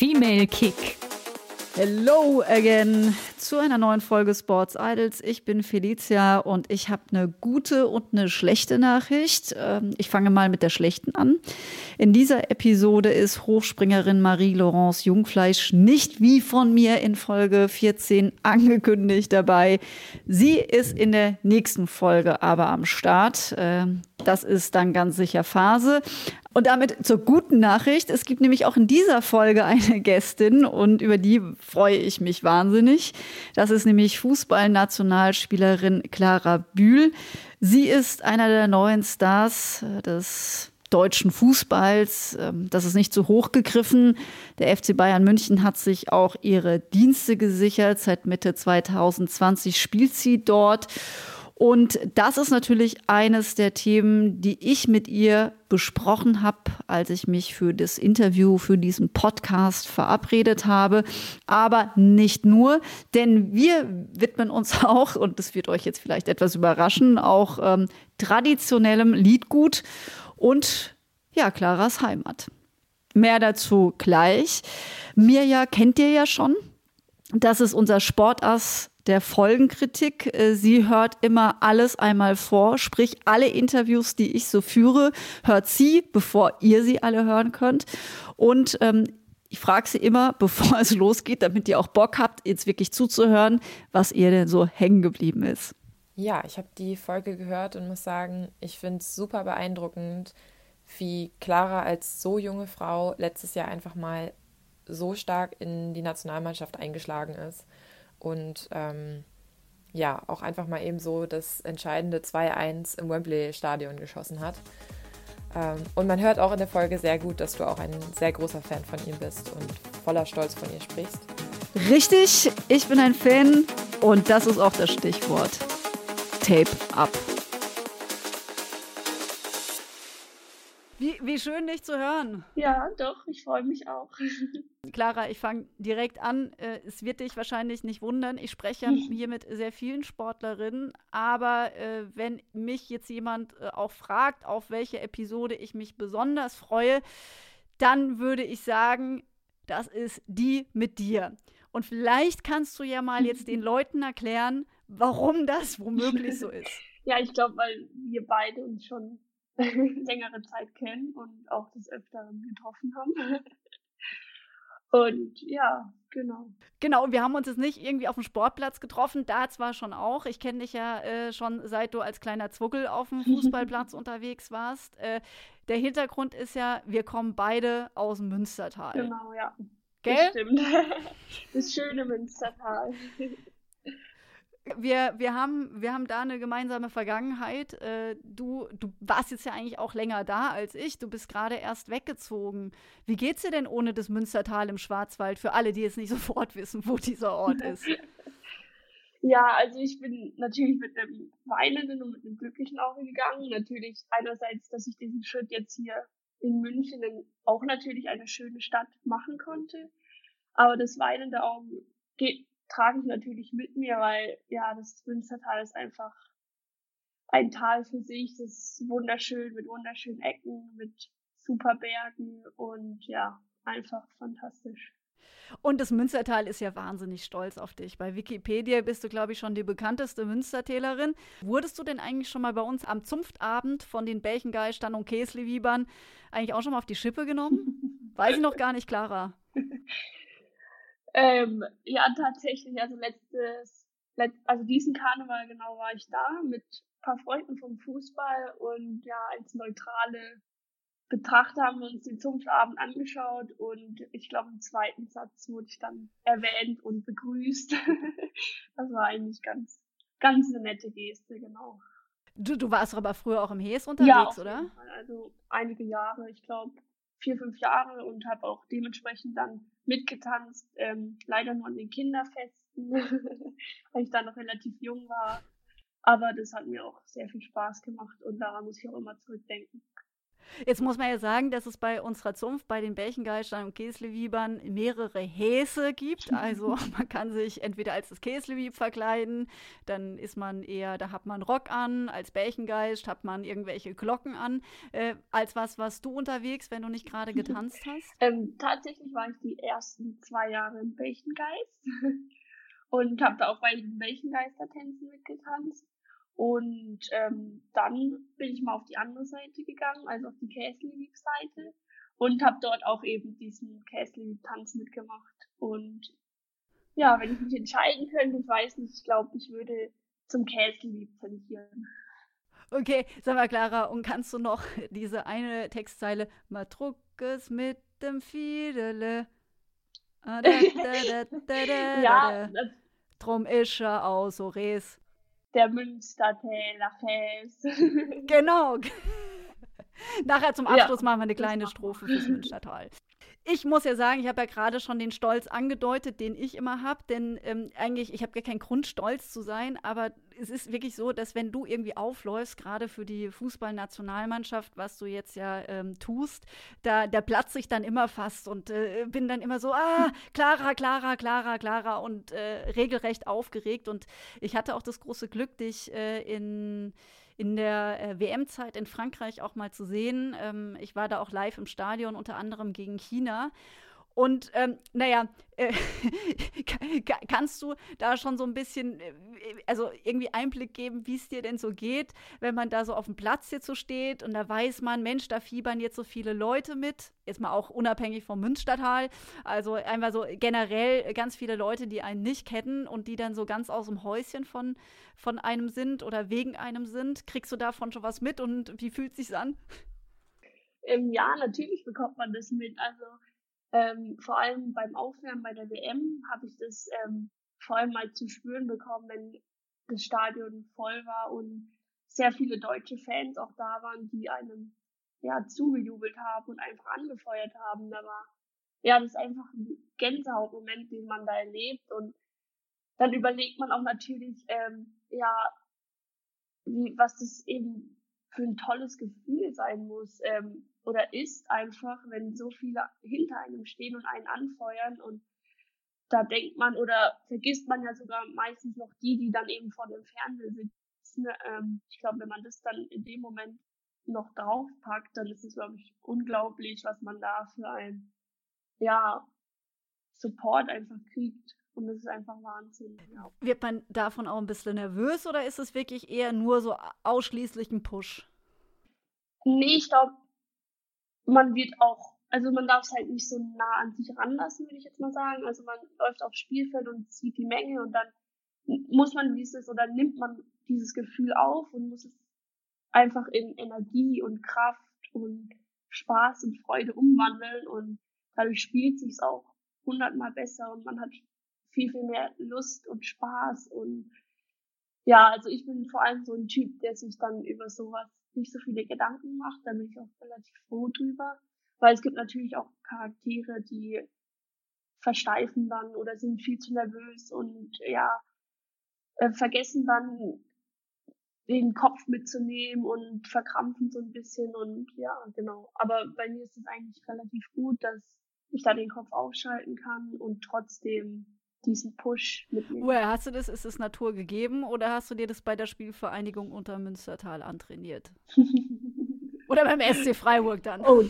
Female Kick. Hello again zu einer neuen Folge Sports Idols. Ich bin Felicia und ich habe eine gute und eine schlechte Nachricht. Ähm, ich fange mal mit der schlechten an. In dieser Episode ist Hochspringerin Marie-Laurence Jungfleisch nicht wie von mir in Folge 14 angekündigt dabei. Sie ist in der nächsten Folge aber am Start. Das ist dann ganz sicher Phase. Und damit zur guten Nachricht. Es gibt nämlich auch in dieser Folge eine Gästin und über die freue ich mich wahnsinnig. Das ist nämlich Fußballnationalspielerin Clara Bühl. Sie ist einer der neuen Stars des deutschen Fußballs. Ähm, das ist nicht zu hoch gegriffen. Der FC Bayern München hat sich auch ihre Dienste gesichert. Seit Mitte 2020 spielt sie dort. Und das ist natürlich eines der Themen, die ich mit ihr besprochen habe, als ich mich für das Interview, für diesen Podcast verabredet habe. Aber nicht nur, denn wir widmen uns auch, und das wird euch jetzt vielleicht etwas überraschen, auch ähm, traditionellem Liedgut und ja, Claras Heimat. Mehr dazu gleich. Mirja kennt ihr ja schon. Das ist unser Sportass der Folgenkritik. Äh, sie hört immer alles einmal vor, sprich alle Interviews, die ich so führe, hört sie, bevor ihr sie alle hören könnt. Und ähm, ich frage sie immer, bevor es losgeht, damit ihr auch Bock habt, jetzt wirklich zuzuhören, was ihr denn so hängen geblieben ist. Ja, ich habe die Folge gehört und muss sagen, ich finde es super beeindruckend, wie Clara als so junge Frau letztes Jahr einfach mal so stark in die Nationalmannschaft eingeschlagen ist und ähm, ja, auch einfach mal eben so das entscheidende 2-1 im Wembley-Stadion geschossen hat. Ähm, und man hört auch in der Folge sehr gut, dass du auch ein sehr großer Fan von ihm bist und voller Stolz von ihr sprichst. Richtig, ich bin ein Fan und das ist auch das Stichwort. Tape up. Wie, schön, dich zu hören. Ja, doch, ich freue mich auch. Clara, ich fange direkt an. Äh, es wird dich wahrscheinlich nicht wundern. Ich spreche ja hier mit sehr vielen Sportlerinnen. Aber äh, wenn mich jetzt jemand äh, auch fragt, auf welche Episode ich mich besonders freue, dann würde ich sagen, das ist die mit dir. Und vielleicht kannst du ja mal jetzt den Leuten erklären, warum das womöglich so ist. Ja, ich glaube, weil wir beide uns schon längere Zeit kennen und auch des Öfteren getroffen haben. Und ja, genau. Genau, wir haben uns jetzt nicht irgendwie auf dem Sportplatz getroffen, da zwar schon auch. Ich kenne dich ja äh, schon, seit du als kleiner Zwuckel auf dem Fußballplatz unterwegs warst. Äh, der Hintergrund ist ja, wir kommen beide aus dem Münstertal. Genau, ja. Gell? Das stimmt. Das schöne Münstertal wir, wir, haben, wir haben da eine gemeinsame Vergangenheit. Äh, du, du warst jetzt ja eigentlich auch länger da als ich. Du bist gerade erst weggezogen. Wie geht's dir denn ohne das Münstertal im Schwarzwald? Für alle, die jetzt nicht sofort wissen, wo dieser Ort ist. Ja, also ich bin natürlich mit einem weinenden und mit einem glücklichen Auge gegangen. Natürlich einerseits, dass ich diesen Schritt jetzt hier in München auch natürlich eine schöne Stadt machen konnte. Aber das weinende Auge geht trage ich natürlich mit mir, weil ja, das Münstertal ist einfach ein Tal für sich. Das ist wunderschön mit wunderschönen Ecken, mit super Bergen und ja, einfach fantastisch. Und das Münstertal ist ja wahnsinnig stolz auf dich. Bei Wikipedia bist du, glaube ich, schon die bekannteste Münstertälerin. Wurdest du denn eigentlich schon mal bei uns am Zunftabend von den Belchengeistern und Käsliwibern eigentlich auch schon mal auf die Schippe genommen? Weiß ich noch gar nicht, Clara. Ähm, ja, tatsächlich, also letztes, let, also diesen Karneval genau war ich da mit ein paar Freunden vom Fußball und ja, als neutrale Betrachter haben wir uns den Zunftabend angeschaut und ich glaube im zweiten Satz wurde ich dann erwähnt und begrüßt. das war eigentlich ganz, ganz eine nette Geste, genau. Du, du warst aber früher auch im Hes unterwegs, ja, oder? Also einige Jahre, ich glaube vier, fünf Jahre und habe auch dementsprechend dann mitgetanzt, ähm, leider nur an den Kinderfesten, weil ich da noch relativ jung war. Aber das hat mir auch sehr viel Spaß gemacht und daran muss ich auch immer zurückdenken. Jetzt muss man ja sagen, dass es bei unserer Zunft, bei den Bächengeistern und Käslewiebern mehrere Häse gibt. Also man kann sich entweder als das Käslewieb verkleiden, dann ist man eher, da hat man Rock an, als Bächengeist hat man irgendwelche Glocken an. Äh, als was warst du unterwegs, wenn du nicht gerade getanzt hast? Ähm, tatsächlich war ich die ersten zwei Jahre im Bächengeist und habe da auch bei den Bächengeistertänzen mitgetanzt. Und ähm, dann bin ich mal auf die andere Seite gegangen, also auf die Käslieb-Seite und habe dort auch eben diesen Käslieb-Tanz mitgemacht. Und ja, wenn ich mich entscheiden könnte, ich weiß nicht, ich glaube, ich würde zum Käslieb tendieren. Okay, sag mal, Clara, und kannst du noch diese eine Textzeile Matruckes mit dem Fiedele? Ah, da, da, da, ja, drum ist er auch so res der Münstertäler Fels. genau. Nachher zum Abschluss ja, machen wir eine kleine Strophe fürs Münstertal. Ich muss ja sagen, ich habe ja gerade schon den Stolz angedeutet, den ich immer habe, denn ähm, eigentlich, ich habe gar keinen Grund, stolz zu sein, aber es ist wirklich so, dass wenn du irgendwie aufläufst, gerade für die Fußballnationalmannschaft, was du jetzt ja ähm, tust, da, da platze ich dann immer fast und äh, bin dann immer so, ah, Clara, Clara, Clara, Clara und äh, regelrecht aufgeregt. Und ich hatte auch das große Glück, dich äh, in in der äh, WM-Zeit in Frankreich auch mal zu sehen. Ähm, ich war da auch live im Stadion, unter anderem gegen China. Und ähm, naja, äh, kannst du da schon so ein bisschen, äh, also irgendwie Einblick geben, wie es dir denn so geht, wenn man da so auf dem Platz jetzt so steht und da weiß man, Mensch, da fiebern jetzt so viele Leute mit, jetzt mal auch unabhängig vom Münstertal, also einfach so generell ganz viele Leute, die einen nicht kennen und die dann so ganz aus dem Häuschen von, von einem sind oder wegen einem sind. Kriegst du davon schon was mit und wie fühlt es sich an? Ähm, ja, natürlich bekommt man das mit. Also ähm, vor allem beim Aufwärmen bei der WM habe ich das ähm, vor allem mal zu spüren bekommen, wenn das Stadion voll war und sehr viele deutsche Fans auch da waren, die einem ja zugejubelt haben und einfach angefeuert haben. Da war ja das ist einfach ein Gänsehautmoment, den man da erlebt und dann überlegt man auch natürlich ähm, ja wie was das eben für ein tolles Gefühl sein muss, ähm, oder ist einfach, wenn so viele hinter einem stehen und einen anfeuern und da denkt man oder vergisst man ja sogar meistens noch die, die dann eben vor dem Fernseher sitzen. Ähm, ich glaube, wenn man das dann in dem Moment noch draufpackt, dann ist es, glaube ich, unglaublich, was man da für ein, ja, Support einfach kriegt. Und das ist einfach Wahnsinn. Ja. Wird man davon auch ein bisschen nervös oder ist es wirklich eher nur so ausschließlich ein Push? Nee, ich glaube, man wird auch, also man darf es halt nicht so nah an sich ranlassen, würde ich jetzt mal sagen. Also man läuft aufs Spielfeld und sieht die Menge und dann muss man dieses oder nimmt man dieses Gefühl auf und muss es einfach in Energie und Kraft und Spaß und Freude umwandeln und dadurch spielt sich's auch hundertmal besser und man hat viel, viel mehr Lust und Spaß und ja, also ich bin vor allem so ein Typ, der sich dann über sowas nicht so viele Gedanken macht. Da bin ich auch relativ froh drüber. Weil es gibt natürlich auch Charaktere, die versteifen dann oder sind viel zu nervös und ja, äh, vergessen dann den Kopf mitzunehmen und verkrampfen so ein bisschen und ja, genau. Aber bei mir ist es eigentlich relativ gut, dass ich da den Kopf aufschalten kann und trotzdem diesen Push mitnehmen. Woher hast du das? Ist es Natur gegeben oder hast du dir das bei der Spielvereinigung unter Münstertal antrainiert? oder beim SC Freiburg dann? Oh,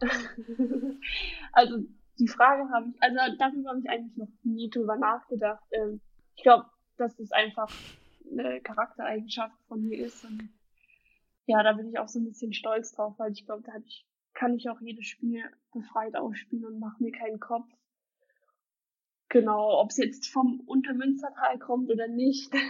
also die Frage habe ich, also darüber habe ich eigentlich noch nie drüber nachgedacht. Ähm, ich glaube, dass das einfach eine Charaktereigenschaft von mir ist. Und ja, da bin ich auch so ein bisschen stolz drauf, weil ich glaube, da ich, kann ich auch jedes Spiel befreit aufspielen und mache mir keinen Kopf. Genau, ob es jetzt vom Untermünstertal kommt oder nicht, das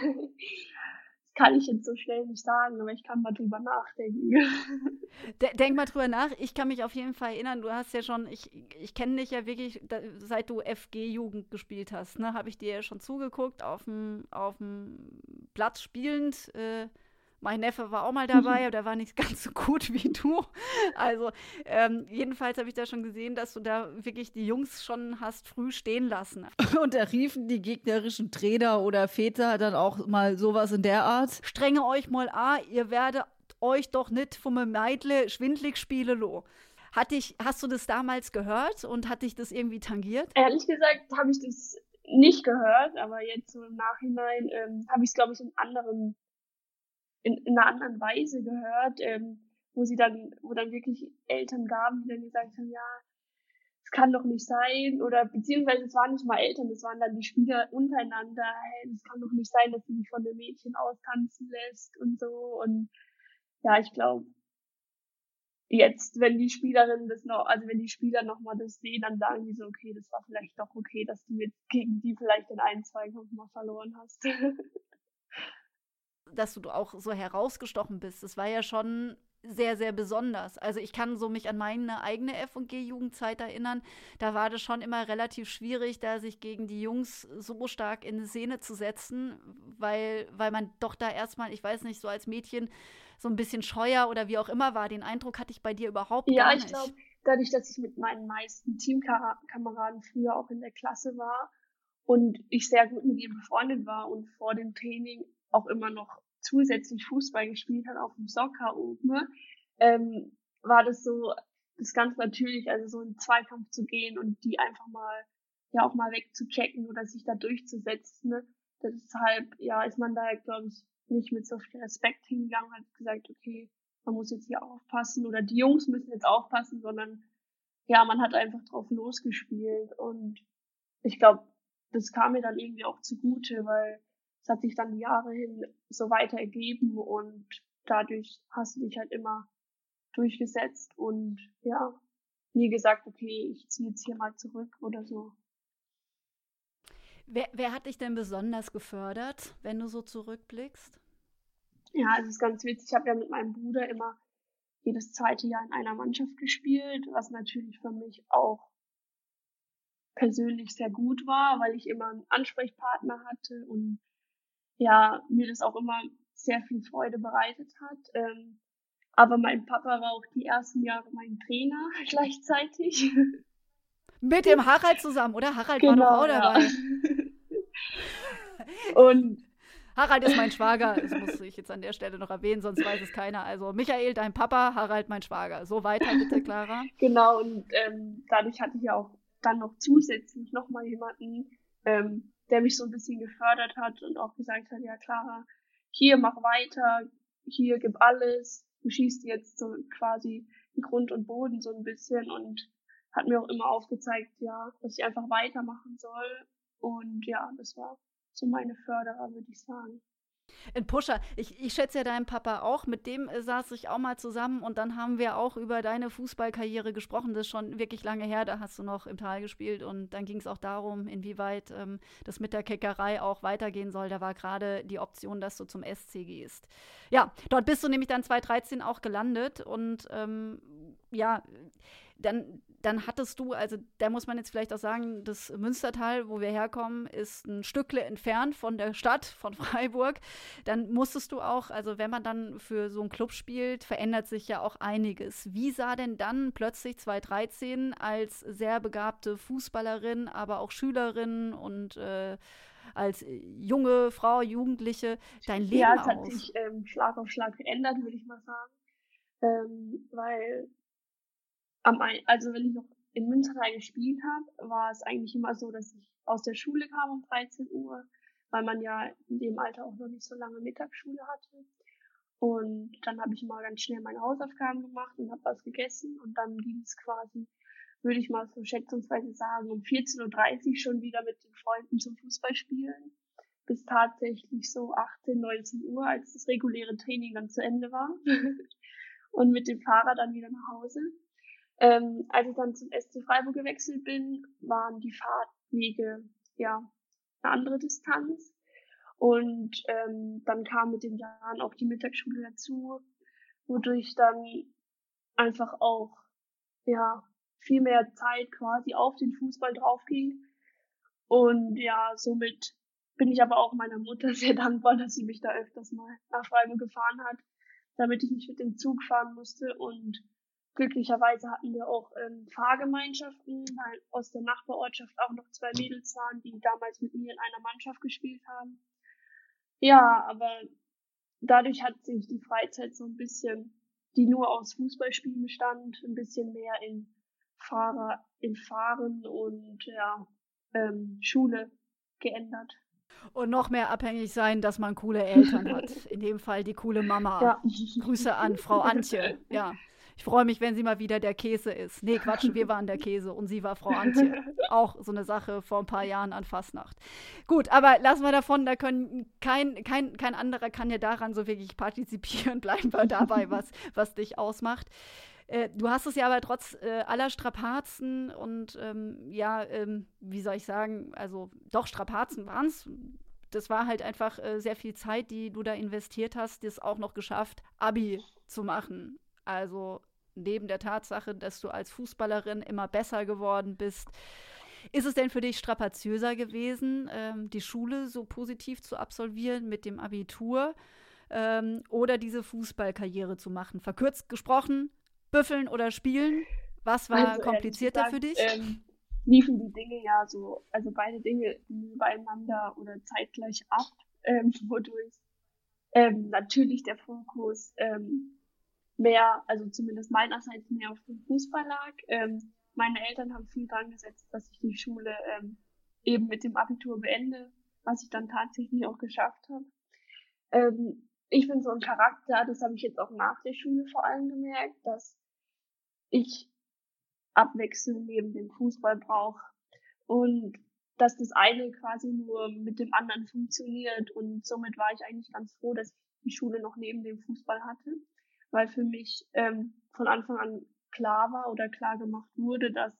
kann ich jetzt so schnell nicht sagen, aber ich kann mal drüber nachdenken. Denk mal drüber nach. Ich kann mich auf jeden Fall erinnern, du hast ja schon, ich, ich kenne dich ja wirklich, seit du FG-Jugend gespielt hast, ne, habe ich dir ja schon zugeguckt, auf dem, auf dem Platz spielend. Äh, Mein Neffe war auch mal dabei, aber der war nicht ganz so gut wie du. Also ähm, jedenfalls habe ich da schon gesehen, dass du da wirklich die Jungs schon hast früh stehen lassen. Und da riefen die gegnerischen Trainer oder Väter dann auch mal sowas in der Art. Strenge euch mal an, ihr werdet euch doch nicht vom Meidle schwindlig spielen lo. Hat dich, hast du das damals gehört und hat dich das irgendwie tangiert? Ehrlich gesagt habe ich das nicht gehört, aber jetzt so im Nachhinein ähm, habe ich es, glaube ich, in anderen in, in einer anderen Weise gehört, ähm, wo sie dann, wo dann wirklich Eltern gaben, die dann gesagt haben, ja, es kann doch nicht sein, oder beziehungsweise es waren nicht mal Eltern, es waren dann die Spieler untereinander, hey, es kann doch nicht sein, dass sie sich von dem Mädchen austanzen lässt und so. Und ja, ich glaube, jetzt, wenn die Spielerinnen das noch, also wenn die Spieler nochmal das sehen, dann sagen die so, okay, das war vielleicht doch okay, dass du jetzt gegen die vielleicht in ein, zwei Kampf mal verloren hast. dass du auch so herausgestochen bist. Das war ja schon sehr, sehr besonders. Also ich kann so mich an meine eigene F&G-Jugendzeit erinnern. Da war das schon immer relativ schwierig, da sich gegen die Jungs so stark in Szene zu setzen, weil, weil man doch da erstmal, ich weiß nicht, so als Mädchen so ein bisschen scheuer oder wie auch immer war. Den Eindruck hatte ich bei dir überhaupt ja, gar nicht. Ja, ich glaube, dadurch, dass ich mit meinen meisten Teamkameraden früher auch in der Klasse war und ich sehr gut mit ihnen befreundet war und vor dem Training auch immer noch zusätzlich Fußball gespielt hat auf dem Soccer oben, ähm, war das so, das ganz natürlich, also so in Zweikampf zu gehen und die einfach mal, ja auch mal wegzuchecken oder sich da durchzusetzen. Ne? Deshalb, ja, ist man da, glaube ich, nicht mit so viel Respekt hingegangen, hat gesagt, okay, man muss jetzt hier aufpassen oder die Jungs müssen jetzt aufpassen, sondern ja, man hat einfach drauf losgespielt und ich glaube, das kam mir dann irgendwie auch zugute, weil es hat sich dann die Jahre hin so weiter ergeben und dadurch hast du dich halt immer durchgesetzt und ja, nie gesagt, okay, ich ziehe jetzt hier mal zurück oder so. Wer, wer hat dich denn besonders gefördert, wenn du so zurückblickst? Ja, es ist ganz witzig. Ich habe ja mit meinem Bruder immer jedes zweite Jahr in einer Mannschaft gespielt, was natürlich für mich auch persönlich sehr gut war, weil ich immer einen Ansprechpartner hatte und ja, mir das auch immer sehr viel Freude bereitet hat. Ähm, aber mein Papa war auch die ersten Jahre mein Trainer gleichzeitig. Mit dem Harald zusammen, oder? Harald genau, war doch genau, auch dabei. Ja. Und Harald ist mein Schwager, das muss ich jetzt an der Stelle noch erwähnen, sonst weiß es keiner. Also Michael, dein Papa, Harald, mein Schwager. So weiter bitte, Clara. Genau, und ähm, dadurch hatte ich ja auch dann noch zusätzlich nochmal jemanden, ähm, der mich so ein bisschen gefördert hat und auch gesagt hat, ja Clara, hier mach weiter, hier gib alles, du schießt jetzt so quasi in Grund und Boden so ein bisschen und hat mir auch immer aufgezeigt, ja, dass ich einfach weitermachen soll. Und ja, das war so meine Förderer, würde ich sagen. Ein Pusher. Ich, ich schätze ja deinen Papa auch. Mit dem äh, saß ich auch mal zusammen und dann haben wir auch über deine Fußballkarriere gesprochen. Das ist schon wirklich lange her. Da hast du noch im Tal gespielt und dann ging es auch darum, inwieweit ähm, das mit der Keckerei auch weitergehen soll. Da war gerade die Option, dass du zum SC gehst. Ja, dort bist du nämlich dann 2013 auch gelandet und ähm, ja, dann dann hattest du, also da muss man jetzt vielleicht auch sagen, das Münstertal, wo wir herkommen, ist ein Stückle entfernt von der Stadt, von Freiburg. Dann musstest du auch, also wenn man dann für so einen Club spielt, verändert sich ja auch einiges. Wie sah denn dann plötzlich 2013 als sehr begabte Fußballerin, aber auch Schülerin und äh, als junge Frau, Jugendliche dein Leben aus? Ja, es hat sich ähm, Schlag auf Schlag geändert, würde ich mal sagen. Ähm, weil am, also wenn ich noch in Münstertal gespielt habe, war es eigentlich immer so, dass ich aus der Schule kam um 13 Uhr, weil man ja in dem Alter auch noch nicht so lange Mittagsschule hatte. Und dann habe ich mal ganz schnell meine Hausaufgaben gemacht und habe was gegessen und dann ging es quasi, würde ich mal so schätzungsweise sagen, um 14.30 Uhr schon wieder mit den Freunden zum Fußballspielen. Bis tatsächlich so 18, 19 Uhr, als das reguläre Training dann zu Ende war. und mit dem Fahrrad dann wieder nach Hause. Ähm, als ich dann zum SC Freiburg gewechselt bin, waren die Fahrtwege ja eine andere Distanz. Und ähm, dann kam mit den Jahren auch die Mittagsschule dazu, wodurch dann einfach auch ja viel mehr Zeit quasi auf den Fußball draufging. Und ja, somit bin ich aber auch meiner Mutter sehr dankbar, dass sie mich da öfters mal nach Freiburg gefahren hat, damit ich nicht mit dem Zug fahren musste. Und glücklicherweise hatten wir auch ähm, Fahrgemeinschaften, weil aus der Nachbarortschaft auch noch zwei Mädels waren, die damals mit mir in einer Mannschaft gespielt haben. Ja, aber dadurch hat sich die Freizeit so ein bisschen, die nur aus Fußballspielen bestand, ein bisschen mehr in Fahrer, in Fahren und ja, ähm, Schule geändert. Und noch mehr abhängig sein, dass man coole Eltern hat. In dem Fall die coole Mama. Ja. Grüße an Frau Antje. Ja. Ich freue mich, wenn sie mal wieder der Käse ist. Nee, Quatsch, wir waren der Käse und sie war Frau Antje. Auch so eine Sache vor ein paar Jahren an Fastnacht. Gut, aber lassen wir davon, da können kein, kein, kein anderer kann ja daran so wirklich partizipieren. Bleiben wir dabei, was, was dich ausmacht. Äh, du hast es ja aber trotz äh, aller Strapazen und ähm, ja, ähm, wie soll ich sagen, also doch Strapazen waren es. Das war halt einfach äh, sehr viel Zeit, die du da investiert hast, das auch noch geschafft, Abi zu machen. Also neben der Tatsache, dass du als Fußballerin immer besser geworden bist. Ist es denn für dich strapaziöser gewesen, ähm, die Schule so positiv zu absolvieren mit dem Abitur ähm, oder diese Fußballkarriere zu machen? Verkürzt gesprochen, büffeln oder spielen? Was war also, komplizierter gesagt, für dich? Ähm, liefen die Dinge ja so, also beide Dinge beieinander oder zeitgleich ab, ähm, wodurch ähm, natürlich der Fokus ähm, mehr, also zumindest meinerseits mehr auf dem Fußball lag. Ähm, meine Eltern haben viel dran gesetzt, dass ich die Schule ähm, eben mit dem Abitur beende, was ich dann tatsächlich auch geschafft habe. Ähm, ich bin so ein Charakter, das habe ich jetzt auch nach der Schule vor allem gemerkt, dass ich Abwechslung neben dem Fußball brauche und dass das eine quasi nur mit dem anderen funktioniert und somit war ich eigentlich ganz froh, dass ich die Schule noch neben dem Fußball hatte weil für mich ähm, von Anfang an klar war oder klar gemacht wurde, dass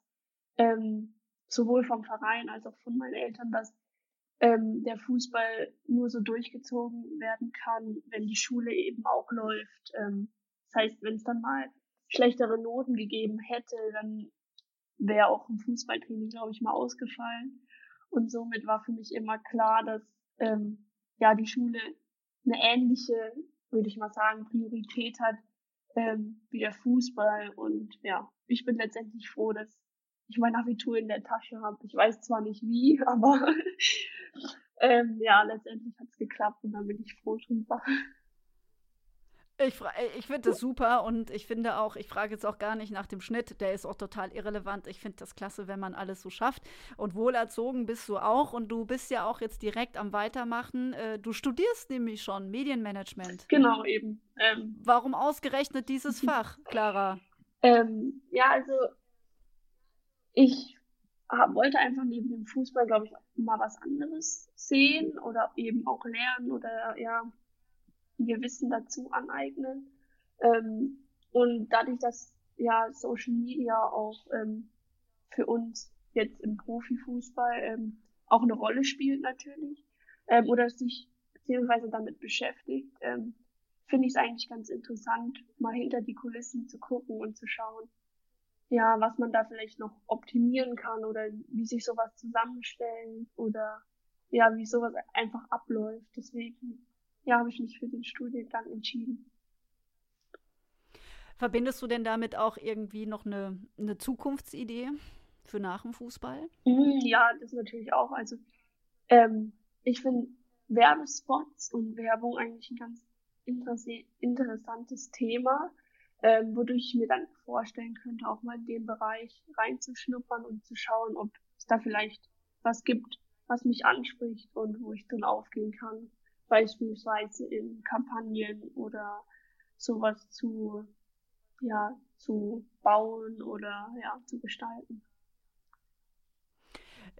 ähm, sowohl vom Verein als auch von meinen Eltern, dass ähm, der Fußball nur so durchgezogen werden kann, wenn die Schule eben auch läuft. Ähm, das heißt, wenn es dann mal schlechtere Noten gegeben hätte, dann wäre auch ein Fußballtraining, glaube ich, mal ausgefallen. Und somit war für mich immer klar, dass ähm, ja die Schule eine ähnliche würde ich mal sagen, Priorität hat ähm, wie der Fußball. Und ja, ich bin letztendlich froh, dass ich mein Abitur in der Tasche habe. Ich weiß zwar nicht wie, aber ähm, ja, letztendlich hat es geklappt und da bin ich froh drüber. Ich, äh, ich finde das super und ich finde auch, ich frage jetzt auch gar nicht nach dem Schnitt, der ist auch total irrelevant. Ich finde das klasse, wenn man alles so schafft. Und wohlerzogen bist du auch und du bist ja auch jetzt direkt am Weitermachen. Äh, du studierst nämlich schon Medienmanagement. Genau, eben. Ähm, Warum ausgerechnet dieses Fach, Clara? Ähm, ja, also ich wollte einfach neben dem Fußball, glaube ich, mal was anderes sehen oder eben auch lernen oder ja, ihr Wissen dazu aneignen. Ähm, und dadurch, dass ja Social Media auch ähm, für uns jetzt im Profifußball ähm, auch eine Rolle spielt natürlich ähm, oder sich beziehungsweise damit beschäftigt, ähm, finde ich es eigentlich ganz interessant, mal hinter die Kulissen zu gucken und zu schauen, ja, was man da vielleicht noch optimieren kann oder wie sich sowas zusammenstellen oder ja, wie sowas einfach abläuft. Deswegen ja, habe ich mich für den Studiengang entschieden. Verbindest du denn damit auch irgendwie noch eine, eine Zukunftsidee für nach dem Fußball? Mhm, ja, das natürlich auch. Also ähm, ich finde Werbespots und Werbung eigentlich ein ganz interessantes Thema, ähm, wodurch ich mir dann vorstellen könnte, auch mal in den Bereich reinzuschnuppern und zu schauen, ob es da vielleicht was gibt, was mich anspricht und wo ich drin aufgehen kann beispielsweise in Kampagnen oder sowas zu, ja, zu bauen oder ja, zu gestalten.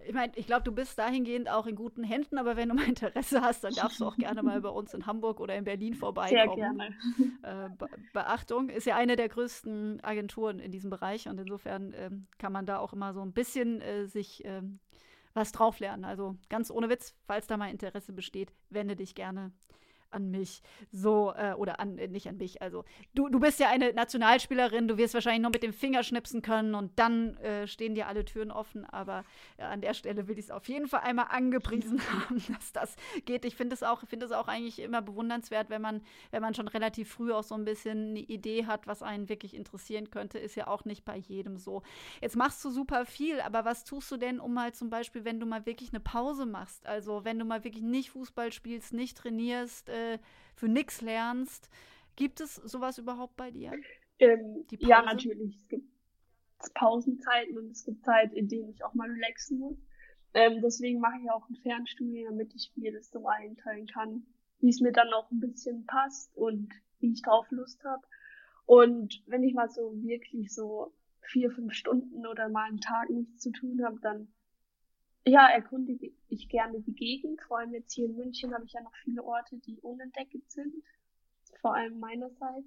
Ich meine, ich glaube, du bist dahingehend auch in guten Händen, aber wenn du mal Interesse hast, dann darfst du auch gerne mal bei uns in Hamburg oder in Berlin vorbeikommen. Sehr gerne. Äh, Be Beachtung, ist ja eine der größten Agenturen in diesem Bereich und insofern ähm, kann man da auch immer so ein bisschen äh, sich ähm, was drauf lernen. Also ganz ohne Witz, falls da mal Interesse besteht, wende dich gerne an mich. So, äh, oder an, äh, nicht an mich. Also, du, du bist ja eine Nationalspielerin, du wirst wahrscheinlich noch mit dem Finger schnipsen können und dann äh, stehen dir alle Türen offen. Aber ja, an der Stelle will ich es auf jeden Fall einmal angepriesen haben, dass das geht. Ich finde es auch, finde es auch eigentlich immer bewundernswert, wenn man, wenn man schon relativ früh auch so ein bisschen eine Idee hat, was einen wirklich interessieren könnte. Ist ja auch nicht bei jedem so. Jetzt machst du super viel, aber was tust du denn, um mal zum Beispiel, wenn du mal wirklich eine Pause machst, also wenn du mal wirklich nicht Fußball spielst, nicht trainierst, äh, äh, für nichts lernst. Gibt es sowas überhaupt bei dir? Ähm, ja, natürlich. Es gibt Pausenzeiten und es gibt Zeit, in denen ich auch mal relaxen muss. Ähm, deswegen mache ich auch ein Fernstudium, damit ich mir das so einteilen kann, wie es mir dann auch ein bisschen passt und wie ich drauf Lust habe. Und wenn ich mal so wirklich so vier, fünf Stunden oder mal einen Tag nichts zu tun habe, dann ja, erkundige ich gerne die Gegend. Vor allem jetzt hier in München habe ich ja noch viele Orte, die unentdeckt sind. Vor allem meinerseits.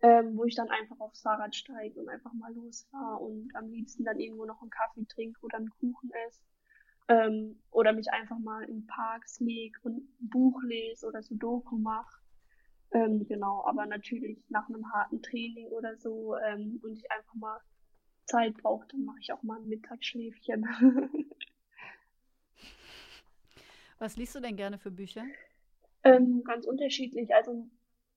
Ähm, wo ich dann einfach aufs Fahrrad steige und einfach mal losfahre und am liebsten dann irgendwo noch einen Kaffee trinke oder einen Kuchen esse. Ähm, oder mich einfach mal in Parks lege und ein Buch lese oder so Doku mache. Ähm, genau, aber natürlich nach einem harten Training oder so ähm, und ich einfach mal Zeit brauche, dann mache ich auch mal ein Mittagsschläfchen. Was liest du denn gerne für Bücher? Ähm, ganz unterschiedlich. Also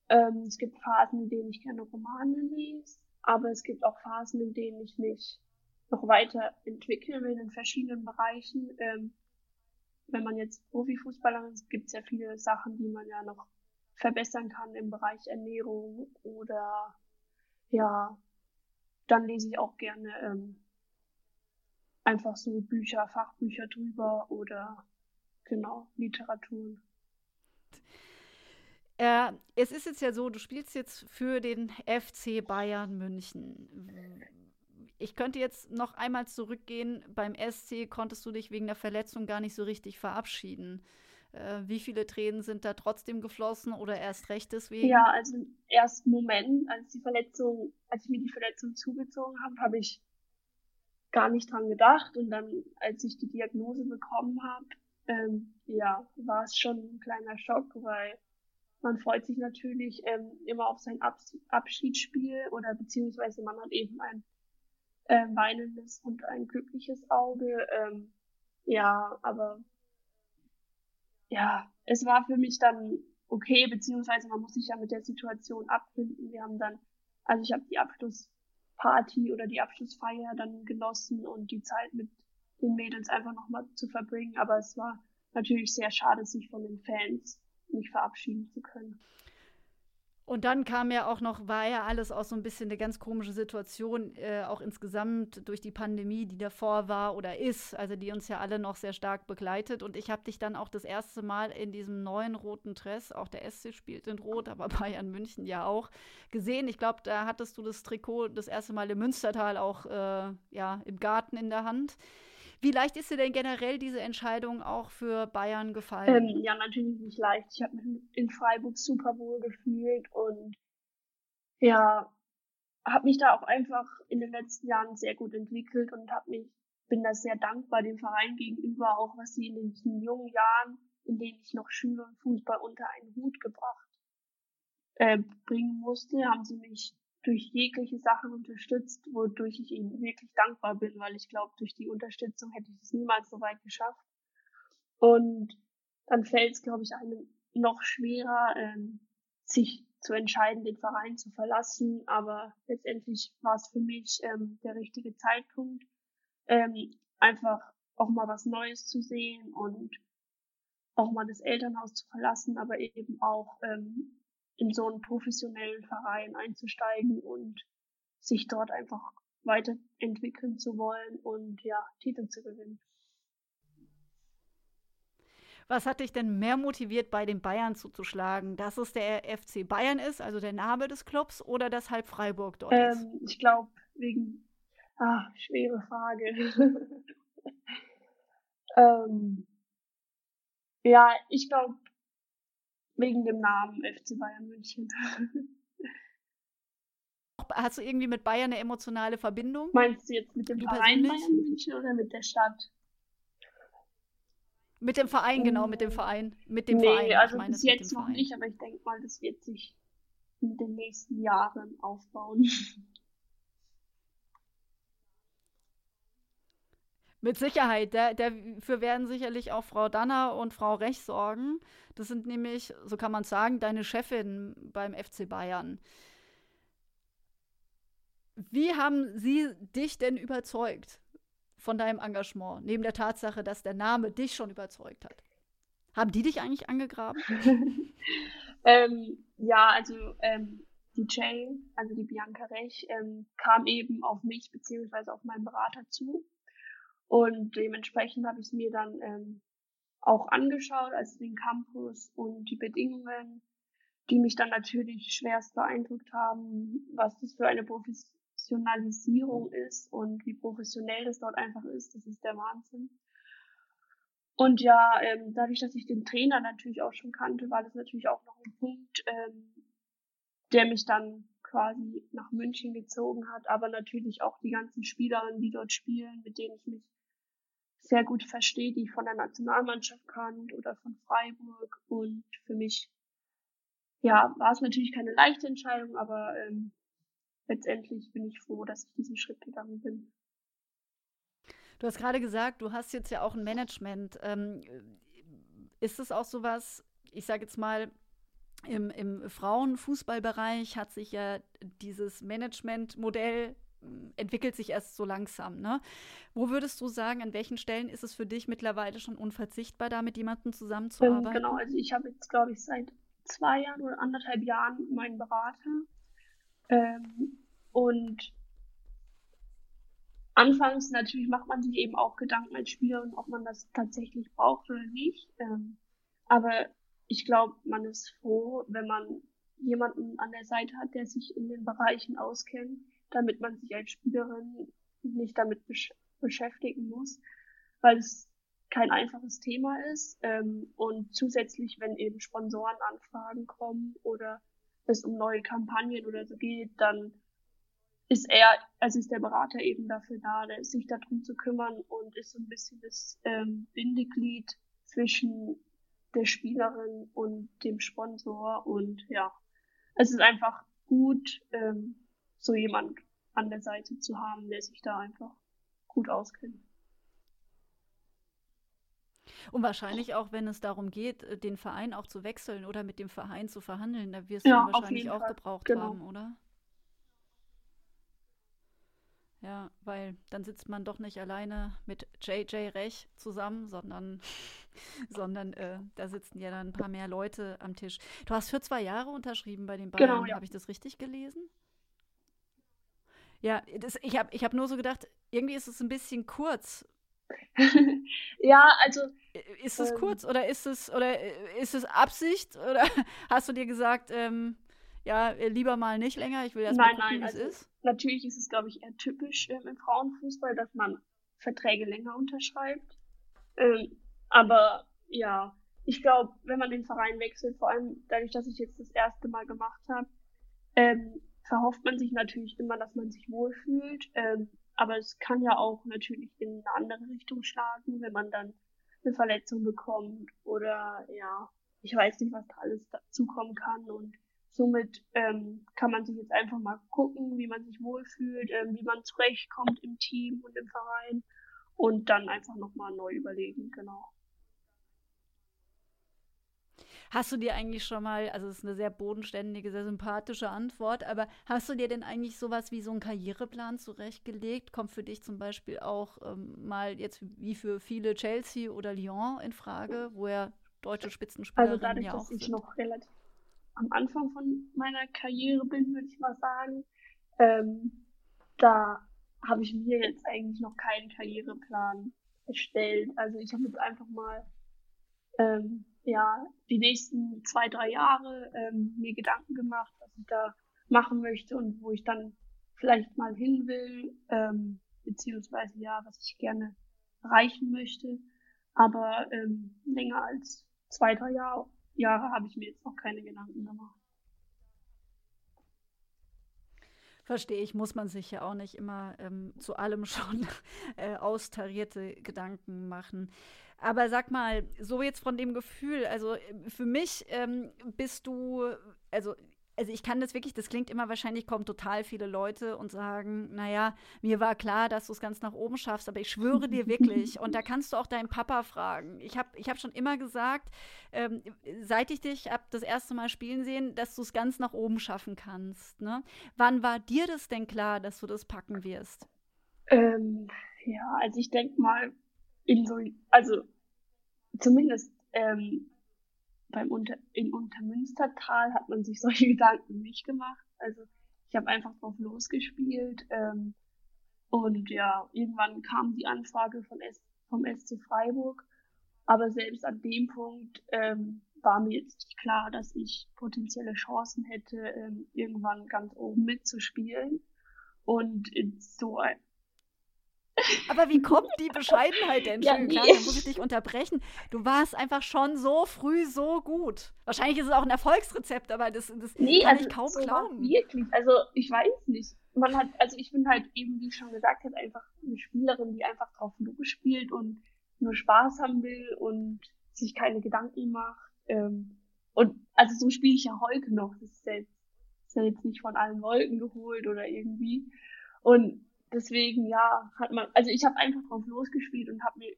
ähm, es gibt Phasen, in denen ich gerne Romane lese, aber es gibt auch Phasen, in denen ich mich noch weiter entwickeln will in verschiedenen Bereichen. Ähm, wenn man jetzt Profifußballer ist, gibt es ja viele Sachen, die man ja noch verbessern kann im Bereich Ernährung oder ja, dann lese ich auch gerne ähm, einfach so Bücher, Fachbücher drüber oder genau, Literaturen. Äh, es ist jetzt ja so, du spielst jetzt für den FC Bayern München. Ich könnte jetzt noch einmal zurückgehen. Beim SC konntest du dich wegen der Verletzung gar nicht so richtig verabschieden. Äh, wie viele Tränen sind da trotzdem geflossen oder erst recht deswegen? Ja, also im ersten Moment, als die Verletzung, als ich mir die Verletzung zugezogen habe, habe ich gar nicht dran gedacht. Und dann, als ich die Diagnose bekommen habe, ähm, ja, war es schon ein kleiner Schock, weil man freut sich natürlich ähm, immer auf sein Ab Abschiedsspiel oder beziehungsweise man hat eben ein äh, weinendes und ein glückliches Auge. Ähm, ja, aber ja, es war für mich dann okay, beziehungsweise man muss sich ja mit der Situation abfinden. Wir haben dann, also ich habe die Abschlussparty oder die Abschlussfeier dann genossen und die Zeit mit den Mädels einfach nochmal zu verbringen. Aber es war natürlich sehr schade, sich von den Fans nicht verabschieden zu können. Und dann kam ja auch noch, war ja alles auch so ein bisschen eine ganz komische Situation, äh, auch insgesamt durch die Pandemie, die davor war oder ist, also die uns ja alle noch sehr stark begleitet. Und ich habe dich dann auch das erste Mal in diesem neuen roten Dress, auch der SC spielt in Rot, aber Bayern München ja auch, gesehen. Ich glaube, da hattest du das Trikot das erste Mal im Münstertal auch äh, ja, im Garten in der Hand. Wie leicht ist dir denn generell diese Entscheidung auch für Bayern gefallen? Ähm, ja, natürlich nicht leicht. Ich habe mich in Freiburg super wohl gefühlt und ja, habe mich da auch einfach in den letzten Jahren sehr gut entwickelt und habe mich bin da sehr dankbar dem Verein gegenüber, auch was sie in den jungen Jahren, in denen ich noch Schule und Fußball unter einen Hut gebracht äh, bringen musste, haben sie mich durch jegliche Sachen unterstützt, wodurch ich ihnen wirklich dankbar bin, weil ich glaube, durch die Unterstützung hätte ich es niemals so weit geschafft. Und dann fällt es, glaube ich, einem noch schwerer, ähm, sich zu entscheiden, den Verein zu verlassen. Aber letztendlich war es für mich ähm, der richtige Zeitpunkt, ähm, einfach auch mal was Neues zu sehen und auch mal das Elternhaus zu verlassen, aber eben auch ähm, in so einen professionellen Verein einzusteigen und sich dort einfach weiterentwickeln zu wollen und ja, Titel zu gewinnen. Was hat dich denn mehr motiviert, bei den Bayern zuzuschlagen? Dass es der FC Bayern ist, also der Name des Clubs, oder dass halb Freiburg dort ähm, ist? Ich glaube, wegen. Ah, schwere Frage. ähm, ja, ich glaube, Wegen dem Namen FC Bayern München. Hast du irgendwie mit Bayern eine emotionale Verbindung? Meinst du jetzt mit dem du Verein? Bayern München oder mit der Stadt? Mit dem Verein, genau, mit dem mm. Verein. Mit dem nee, Verein. also bis jetzt noch Verein. nicht, aber ich denke mal, das wird sich in den nächsten Jahren aufbauen. Mit Sicherheit. dafür werden sicherlich auch Frau Danner und Frau Rech sorgen. Das sind nämlich, so kann man sagen, deine Chefin beim FC Bayern. Wie haben sie dich denn überzeugt von deinem Engagement, neben der Tatsache, dass der Name dich schon überzeugt hat? Haben die dich eigentlich angegraben? ähm, ja, also ähm, die Jay, also die Bianca Rech, ähm, kam eben auf mich beziehungsweise auf meinen Berater zu und dementsprechend habe ich es mir dann ähm, auch angeschaut, also den Campus und die Bedingungen, die mich dann natürlich schwerst beeindruckt haben, was das für eine Professionalisierung ist und wie professionell das dort einfach ist. Das ist der Wahnsinn. Und ja, ähm, dadurch, dass ich den Trainer natürlich auch schon kannte, war das natürlich auch noch ein Punkt, ähm, der mich dann quasi nach München gezogen hat, aber natürlich auch die ganzen Spielerinnen, die dort spielen, mit denen ich mich sehr gut verstehe, die von der Nationalmannschaft kannte oder von Freiburg. Und für mich, ja, war es natürlich keine leichte Entscheidung, aber ähm, letztendlich bin ich froh, dass ich diesen Schritt gegangen bin. Du hast gerade gesagt, du hast jetzt ja auch ein Management. Ähm, ist es auch sowas, ich sage jetzt mal, im, im Frauenfußballbereich hat sich ja dieses Managementmodell entwickelt sich erst so langsam. Ne? Wo würdest du sagen, an welchen Stellen ist es für dich mittlerweile schon unverzichtbar, da mit jemandem zusammenzuarbeiten? Ähm, genau, also ich habe jetzt, glaube ich, seit zwei Jahren oder anderthalb Jahren meinen Berater. Ähm, und anfangs natürlich macht man sich eben auch Gedanken als Spielerin, ob man das tatsächlich braucht oder nicht. Ähm, aber ich glaube, man ist froh, wenn man jemanden an der Seite hat, der sich in den Bereichen auskennt, damit man sich als Spielerin nicht damit besch beschäftigen muss, weil es kein einfaches Thema ist. Ähm, und zusätzlich, wenn eben Sponsorenanfragen kommen oder es um neue Kampagnen oder so geht, dann ist er, also ist der Berater eben dafür da, sich darum zu kümmern und ist so ein bisschen das ähm, Bindeglied zwischen der Spielerin und dem Sponsor und ja, es ist einfach gut, ähm, so jemand an der Seite zu haben, der sich da einfach gut auskennt. Und wahrscheinlich auch, wenn es darum geht, äh, den Verein auch zu wechseln oder mit dem Verein zu verhandeln, da wirst ja, du ihn wahrscheinlich auch Fall. gebraucht genau. haben, oder? Ja, weil dann sitzt man doch nicht alleine mit JJ Rech zusammen, sondern, sondern äh, da sitzen ja dann ein paar mehr Leute am Tisch. Du hast für zwei Jahre unterschrieben bei den Bayern, genau, ja. habe ich das richtig gelesen? Ja, das, ich habe ich hab nur so gedacht, irgendwie ist es ein bisschen kurz. ja, also. Ist es ähm, kurz oder ist es oder ist es Absicht oder hast du dir gesagt, ähm, ja, lieber mal nicht länger, ich will erst nein, mal gucken, es also, ist? Natürlich ist es, glaube ich, eher typisch ähm, im Frauenfußball, dass man Verträge länger unterschreibt. Ähm, aber ja, ich glaube, wenn man den Verein wechselt, vor allem dadurch, dass ich jetzt das erste Mal gemacht habe, ähm, verhofft man sich natürlich immer, dass man sich wohlfühlt. Ähm, aber es kann ja auch natürlich in eine andere Richtung schlagen, wenn man dann eine Verletzung bekommt oder ja, ich weiß nicht, was da alles dazukommen kann und somit ähm, kann man sich jetzt einfach mal gucken, wie man sich wohlfühlt, ähm, wie man zurechtkommt im Team und im Verein und dann einfach nochmal neu überlegen, genau. Hast du dir eigentlich schon mal, also es ist eine sehr bodenständige, sehr sympathische Antwort, aber hast du dir denn eigentlich sowas wie so einen Karriereplan zurechtgelegt? Kommt für dich zum Beispiel auch ähm, mal jetzt wie für viele Chelsea oder Lyon in Frage, wo ja deutsche Spitzenspielerinnen also dadurch, ja auch dass ich noch relativ am Anfang von meiner Karriere bin, würde ich mal sagen, ähm, da habe ich mir jetzt eigentlich noch keinen Karriereplan erstellt. Also ich habe jetzt einfach mal ähm, ja, die nächsten zwei, drei Jahre ähm, mir Gedanken gemacht, was ich da machen möchte und wo ich dann vielleicht mal hin will, ähm, beziehungsweise ja, was ich gerne erreichen möchte. Aber ähm, länger als zwei, drei Jahr, Jahre habe ich mir jetzt noch keine Gedanken gemacht. Verstehe ich, muss man sich ja auch nicht immer ähm, zu allem schon äh, austarierte Gedanken machen. Aber sag mal, so jetzt von dem Gefühl, also für mich ähm, bist du, also also ich kann das wirklich, das klingt immer wahrscheinlich, kommen total viele Leute und sagen, naja, mir war klar, dass du es ganz nach oben schaffst, aber ich schwöre dir wirklich, und da kannst du auch deinen Papa fragen. Ich habe ich hab schon immer gesagt, ähm, seit ich dich ab das erste Mal spielen sehen, dass du es ganz nach oben schaffen kannst. Ne? Wann war dir das denn klar, dass du das packen wirst? Ähm, ja, also ich denke mal, in so, also zumindest ähm, beim Unter in Untermünstertal hat man sich solche Gedanken nicht gemacht. Also ich habe einfach drauf losgespielt. Ähm, und ja, irgendwann kam die Anfrage von S vom SC Freiburg. Aber selbst an dem Punkt ähm, war mir jetzt nicht klar, dass ich potenzielle Chancen hätte, ähm, irgendwann ganz oben mitzuspielen. Und so aber wie kommt die Bescheidenheit denn? Ja, klar, da muss ich dich unterbrechen. Du warst einfach schon so früh so gut. Wahrscheinlich ist es auch ein Erfolgsrezept, aber das, das nee, kann also ich kaum so glauben. Wirklich, also ich weiß nicht. Man hat, also ich bin halt eben, wie ich schon gesagt habe, einfach eine Spielerin, die einfach drauf spielt und nur Spaß haben will und sich keine Gedanken macht. Ähm, und also so spiele ich ja heute noch. Das ist ja, jetzt, ist ja jetzt nicht von allen Wolken geholt oder irgendwie. Und deswegen, ja, hat man, also ich habe einfach drauf losgespielt und habe mir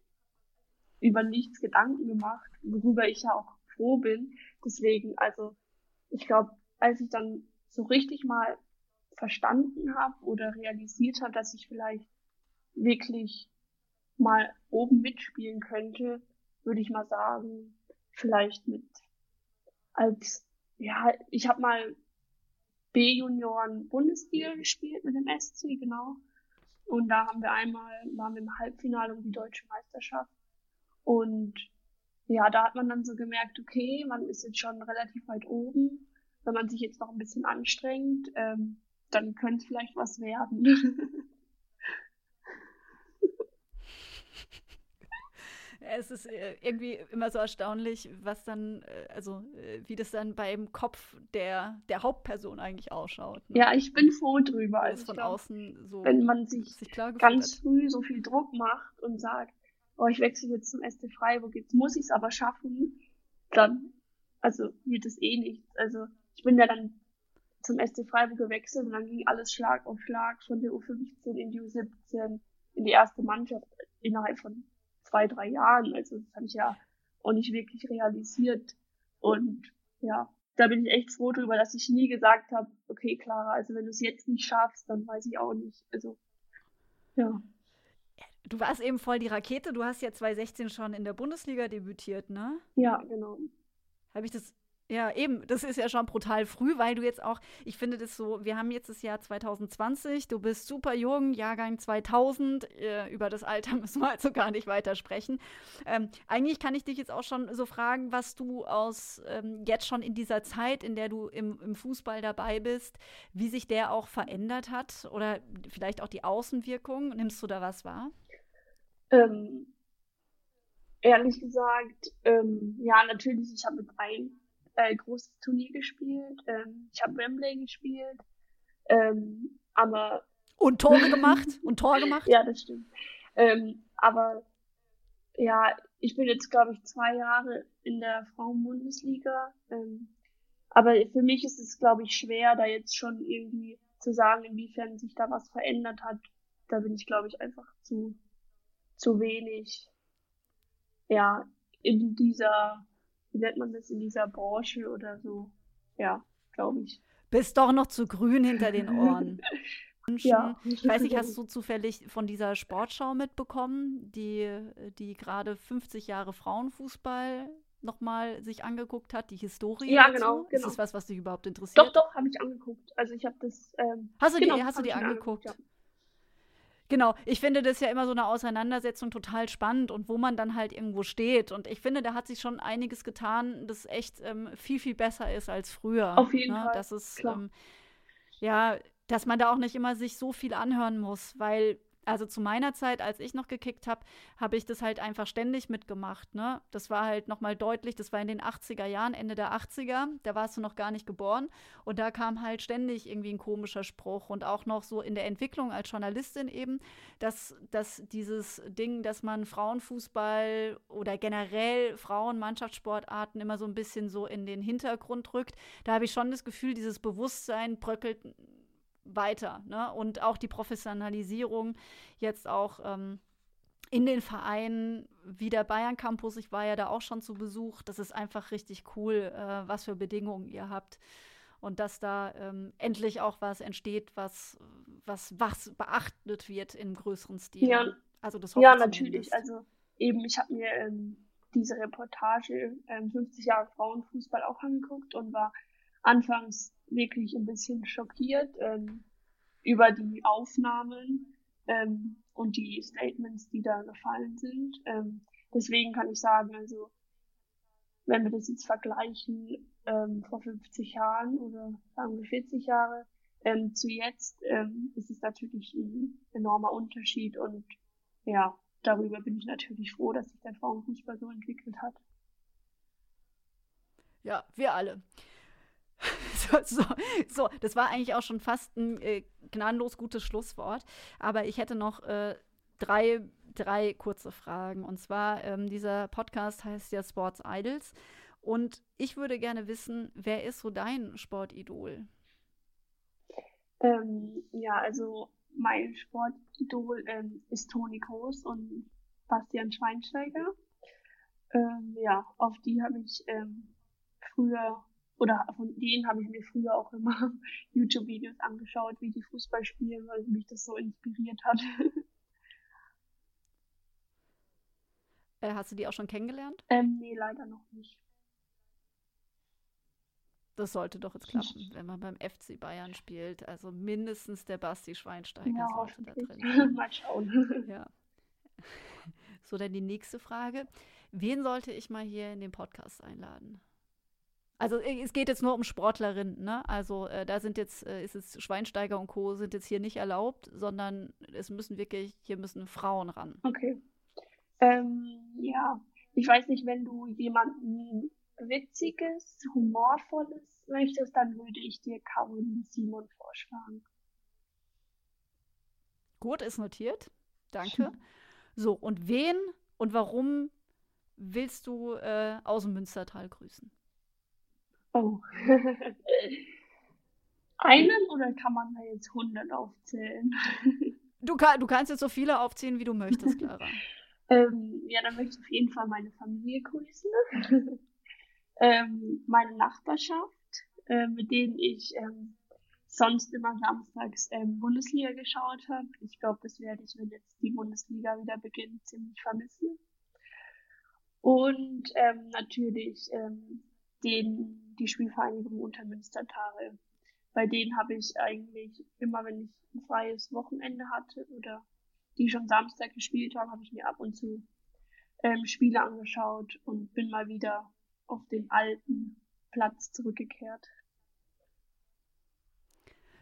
über nichts Gedanken gemacht, worüber ich ja auch froh bin. Deswegen, also ich glaube, als ich dann so richtig mal verstanden habe oder realisiert habe, dass ich vielleicht wirklich mal oben mitspielen könnte, würde ich mal sagen, vielleicht mit als ja, ich habe mal B-Junioren Bundesliga gespielt mit dem SC, genau. Und da haben wir einmal, waren wir im Halbfinale um die deutsche Meisterschaft. Und ja, da hat man dann so gemerkt, okay, man ist jetzt schon relativ weit oben. Wenn man sich jetzt noch ein bisschen anstrengt, ähm, dann könnte es vielleicht was werden. es ist äh, irgendwie immer so erstaunlich, was dann, äh, also äh, wie das dann beim Kopf der, der Hauptperson eigentlich ausschaut. Ne? Ja, ich bin froh drüber. Also von glaub, außen so. Wenn man sich, sich ganz früh so viel Druck macht und sagt, oh, ich wechsle jetzt zum SC Freiburg, jetzt muss ich es aber schaffen, dann, also wird es eh nichts. Also ich bin ja dann zum SC Freiburg gewechselt und dann ging alles Schlag auf Schlag von der U15 in die U17 in die erste Mannschaft innerhalb von zwei, drei Jahren. Also das habe ich ja auch nicht wirklich realisiert. Und ja, da bin ich echt froh drüber, dass ich nie gesagt habe, okay, Clara, also wenn du es jetzt nicht schaffst, dann weiß ich auch nicht. Also, ja. Du warst eben voll die Rakete. Du hast ja 2016 schon in der Bundesliga debütiert, ne? Ja, genau. Habe ich das ja, eben, das ist ja schon brutal früh, weil du jetzt auch, ich finde das so, wir haben jetzt das Jahr 2020, du bist super jung, Jahrgang 2000, äh, über das Alter müssen wir also gar nicht weiter sprechen. Ähm, eigentlich kann ich dich jetzt auch schon so fragen, was du aus ähm, jetzt schon in dieser Zeit, in der du im, im Fußball dabei bist, wie sich der auch verändert hat oder vielleicht auch die Außenwirkung. Nimmst du da was wahr? Ähm, ehrlich gesagt, ähm, ja, natürlich, ich habe mit ein äh, großes Turnier gespielt. Ähm, ich habe Wembley gespielt. Ähm, aber. Und Tore gemacht? Und Tor gemacht? ja, das stimmt. Ähm, aber ja, ich bin jetzt, glaube ich, zwei Jahre in der Frauen-Bundesliga. Ähm, aber für mich ist es, glaube ich, schwer, da jetzt schon irgendwie zu sagen, inwiefern sich da was verändert hat. Da bin ich, glaube ich, einfach zu, zu wenig, ja, in dieser wie nennt man das in dieser Branche oder so. Ja, glaube ich. Bist doch noch zu grün hinter den Ohren. Ja. Ich weiß nicht, hast du zufällig von dieser Sportschau mitbekommen, die, die gerade 50 Jahre Frauenfußball nochmal sich angeguckt hat, die Historie Ja, dazu? genau, genau. Ist das was, was dich überhaupt interessiert? Doch, doch, habe ich angeguckt. Also ich habe das. Ähm, hast du genau, die, hast du die angeguckt? angeguckt ja. Genau, ich finde das ja immer so eine Auseinandersetzung total spannend und wo man dann halt irgendwo steht. Und ich finde, da hat sich schon einiges getan, das echt ähm, viel, viel besser ist als früher. Auf jeden ne? Fall. Das ist, ähm, ja, dass man da auch nicht immer sich so viel anhören muss, weil Also zu meiner Zeit, als ich noch gekickt habe, habe ich das halt einfach ständig mitgemacht. Ne? Das war halt nochmal deutlich, das war in den 80er Jahren, Ende der 80er, da warst du noch gar nicht geboren. Und da kam halt ständig irgendwie ein komischer Spruch. Und auch noch so in der Entwicklung als Journalistin eben, dass, dass dieses Ding, dass man Frauenfußball oder generell Frauenmannschaftssportarten immer so ein bisschen so in den Hintergrund rückt, da habe ich schon das Gefühl, dieses Bewusstsein bröckelt weiter. Ne? Und auch die Professionalisierung jetzt auch ähm, in den Vereinen wie der Bayern Campus. Ich war ja da auch schon zu Besuch. Das ist einfach richtig cool, äh, was für Bedingungen ihr habt. Und dass da ähm, endlich auch was entsteht, was, was, was beachtet wird im größeren Stil. Ja, also das ja natürlich. Also eben, ich habe mir ähm, diese Reportage 50 ähm, Jahre Frauenfußball auch angeguckt und war anfangs wirklich ein bisschen schockiert ähm, über die Aufnahmen ähm, und die Statements, die da gefallen sind. Ähm, deswegen kann ich sagen, also wenn wir das jetzt vergleichen ähm, vor 50 Jahren oder sagen wir 40 Jahre ähm, zu jetzt, ähm, ist es natürlich ein enormer Unterschied und ja, darüber bin ich natürlich froh, dass sich der Frauenfußball so entwickelt hat. Ja, wir alle. So, so, so, das war eigentlich auch schon fast ein äh, gnadenlos gutes Schlusswort. Aber ich hätte noch äh, drei, drei kurze Fragen. Und zwar, ähm, dieser Podcast heißt ja Sports Idols. Und ich würde gerne wissen, wer ist so dein Sportidol? Ähm, ja, also mein Sportidol ähm, ist Toni Kroos und Bastian Schweinsteiger. Ähm, ja, auf die habe ich ähm, früher oder von denen habe ich mir früher auch immer YouTube-Videos angeschaut, wie die Fußball spielen, weil mich das so inspiriert hat. Äh, hast du die auch schon kennengelernt? Ähm, nee, leider noch nicht. Das sollte doch jetzt klappen, wenn man beim FC Bayern spielt. Also mindestens der Basti Schweinsteiger ja, sollte da drin. Mal schauen. Ja. So, dann die nächste Frage. Wen sollte ich mal hier in den Podcast einladen? Also äh, es geht jetzt nur um Sportlerinnen, ne? Also äh, da sind jetzt, äh, ist es Schweinsteiger und Co. sind jetzt hier nicht erlaubt, sondern es müssen wirklich, hier müssen Frauen ran. Okay. Ähm, ja, ich weiß nicht, wenn du jemanden Witziges, Humorvolles möchtest, dann würde ich dir Caroline Simon vorschlagen. Gut, ist notiert. Danke. So, und wen und warum willst du äh, aus dem Münstertal grüßen? Oh. Einen oder kann man da jetzt 100 aufzählen? du, kann, du kannst jetzt so viele aufzählen, wie du möchtest, Clara. ähm, ja, dann möchte ich auf jeden Fall meine Familie grüßen. ähm, meine Nachbarschaft, äh, mit denen ich ähm, sonst immer samstags ähm, Bundesliga geschaut habe. Ich glaube, das werde ich, wenn jetzt die Bundesliga wieder beginnt, ziemlich vermissen. Und ähm, natürlich ähm, den, die Spielvereinigung Untermünstertale. Bei denen habe ich eigentlich immer, wenn ich ein freies Wochenende hatte oder die schon Samstag gespielt haben, habe ich mir ab und zu ähm, Spiele angeschaut und bin mal wieder auf den alten Platz zurückgekehrt.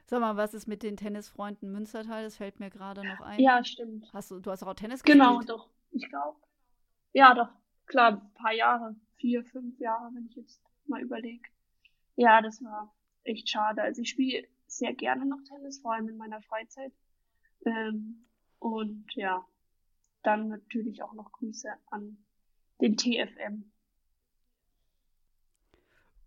Sag mal, was ist mit den Tennisfreunden Münstertal? Das fällt mir gerade noch ein. Ja, stimmt. Hast du, du hast auch Tennis genau, gespielt? Genau, doch. Ich glaube. Ja, doch. Klar, ein paar Jahre. Vier, fünf Jahre, wenn ich jetzt mal überlege. Ja, das war echt schade. Also ich spiele sehr gerne noch Tennis, vor allem in meiner Freizeit. Ähm, und ja, dann natürlich auch noch Grüße an den TFM.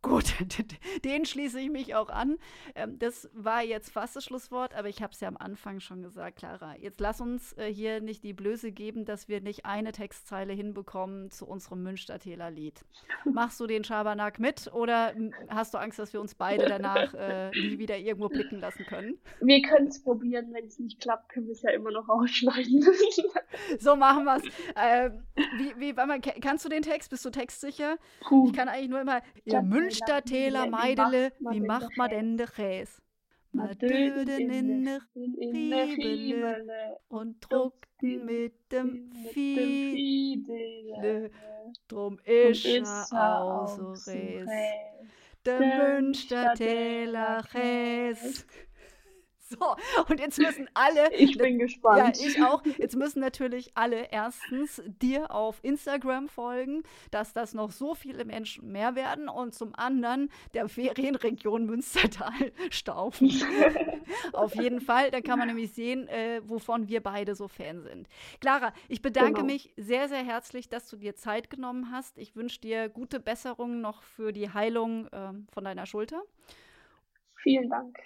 Gut, den schließe ich mich auch an. Ähm, das war jetzt fast das Schlusswort, aber ich habe es ja am Anfang schon gesagt, Clara. Jetzt lass uns äh, hier nicht die Blöße geben, dass wir nicht eine Textzeile hinbekommen zu unserem Münstertäler Lied. Machst du den Schabernack mit oder hast du Angst, dass wir uns beide danach äh, nie wieder irgendwo blicken lassen können? Wir können es probieren. Wenn es nicht klappt, können wir es ja immer noch ausschneiden. so machen wir es. Äh, wie, wie, kannst du den Text? Bist du textsicher? Puh. Ich kann eigentlich nur immer, ihr Münster Münstertäler Meidele, wie macht man denn de Käse? Ma döden in der Riebele und druckten mit dem Fiedele. Drum ist er auch so res. Der Münstertäler Käse. So, und jetzt müssen alle. Ich bin gespannt. Ja, ich auch. Jetzt müssen natürlich alle erstens dir auf Instagram folgen, dass das noch so viele Menschen mehr werden und zum anderen der Ferienregion Münstertal staufen. auf jeden Fall. Dann kann man nämlich sehen, äh, wovon wir beide so Fan sind. Clara, ich bedanke genau. mich sehr, sehr herzlich, dass du dir Zeit genommen hast. Ich wünsche dir gute Besserung noch für die Heilung äh, von deiner Schulter. Vielen Dank.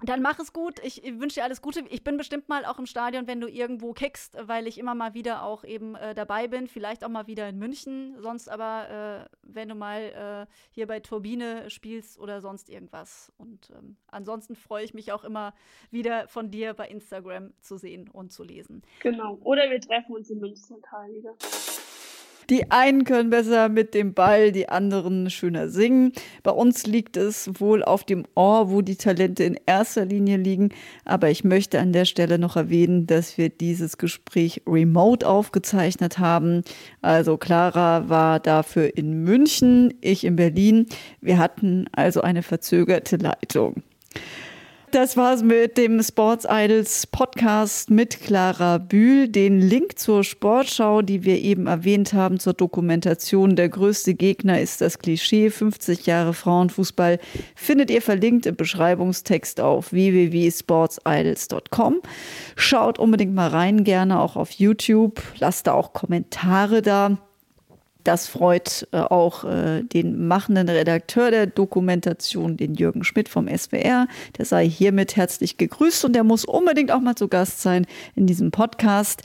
Dann mach es gut. Ich wünsche dir alles Gute. Ich bin bestimmt mal auch im Stadion, wenn du irgendwo kickst, weil ich immer mal wieder auch eben äh, dabei bin. Vielleicht auch mal wieder in München. Sonst aber, äh, wenn du mal äh, hier bei Turbine spielst oder sonst irgendwas. Und ähm, ansonsten freue ich mich auch immer wieder von dir bei Instagram zu sehen und zu lesen. Genau. Oder wir treffen uns in Münstertal wieder. Die einen können besser mit dem Ball, die anderen schöner singen. Bei uns liegt es wohl auf dem Ohr, wo die Talente in erster Linie liegen. Aber ich möchte an der Stelle noch erwähnen, dass wir dieses Gespräch remote aufgezeichnet haben. Also Clara war dafür in München, ich in Berlin. Wir hatten also eine verzögerte Leitung. Das war's mit dem Sports Idols Podcast mit Clara Bühl. Den Link zur Sportschau, die wir eben erwähnt haben, zur Dokumentation Der größte Gegner ist das Klischee 50 Jahre Frauenfußball, findet ihr verlinkt im Beschreibungstext auf www.sportsidols.com. Schaut unbedingt mal rein, gerne auch auf YouTube. Lasst da auch Kommentare da. Das freut äh, auch äh, den machenden Redakteur der Dokumentation, den Jürgen Schmidt vom SWR. Der sei hiermit herzlich gegrüßt und der muss unbedingt auch mal zu Gast sein in diesem Podcast.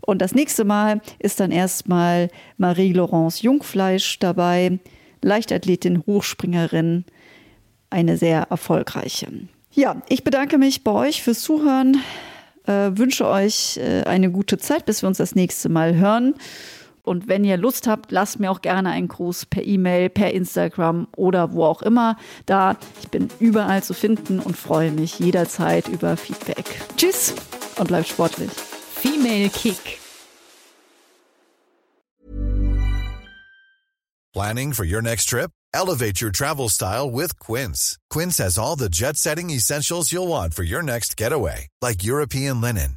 Und das nächste Mal ist dann erstmal Marie-Laurence Jungfleisch dabei, Leichtathletin, Hochspringerin, eine sehr erfolgreiche. Ja, ich bedanke mich bei euch fürs Zuhören, äh, wünsche euch äh, eine gute Zeit, bis wir uns das nächste Mal hören. Und wenn ihr Lust habt, lasst mir auch gerne einen Gruß per E-Mail, per Instagram oder wo auch immer da. Ich bin überall zu finden und freue mich jederzeit über Feedback. Tschüss und bleibt sportlich. Female Kick. Planning for your next trip? Elevate your travel style with Quince. Quince has all the jet-setting essentials you'll want for your next getaway, like European linen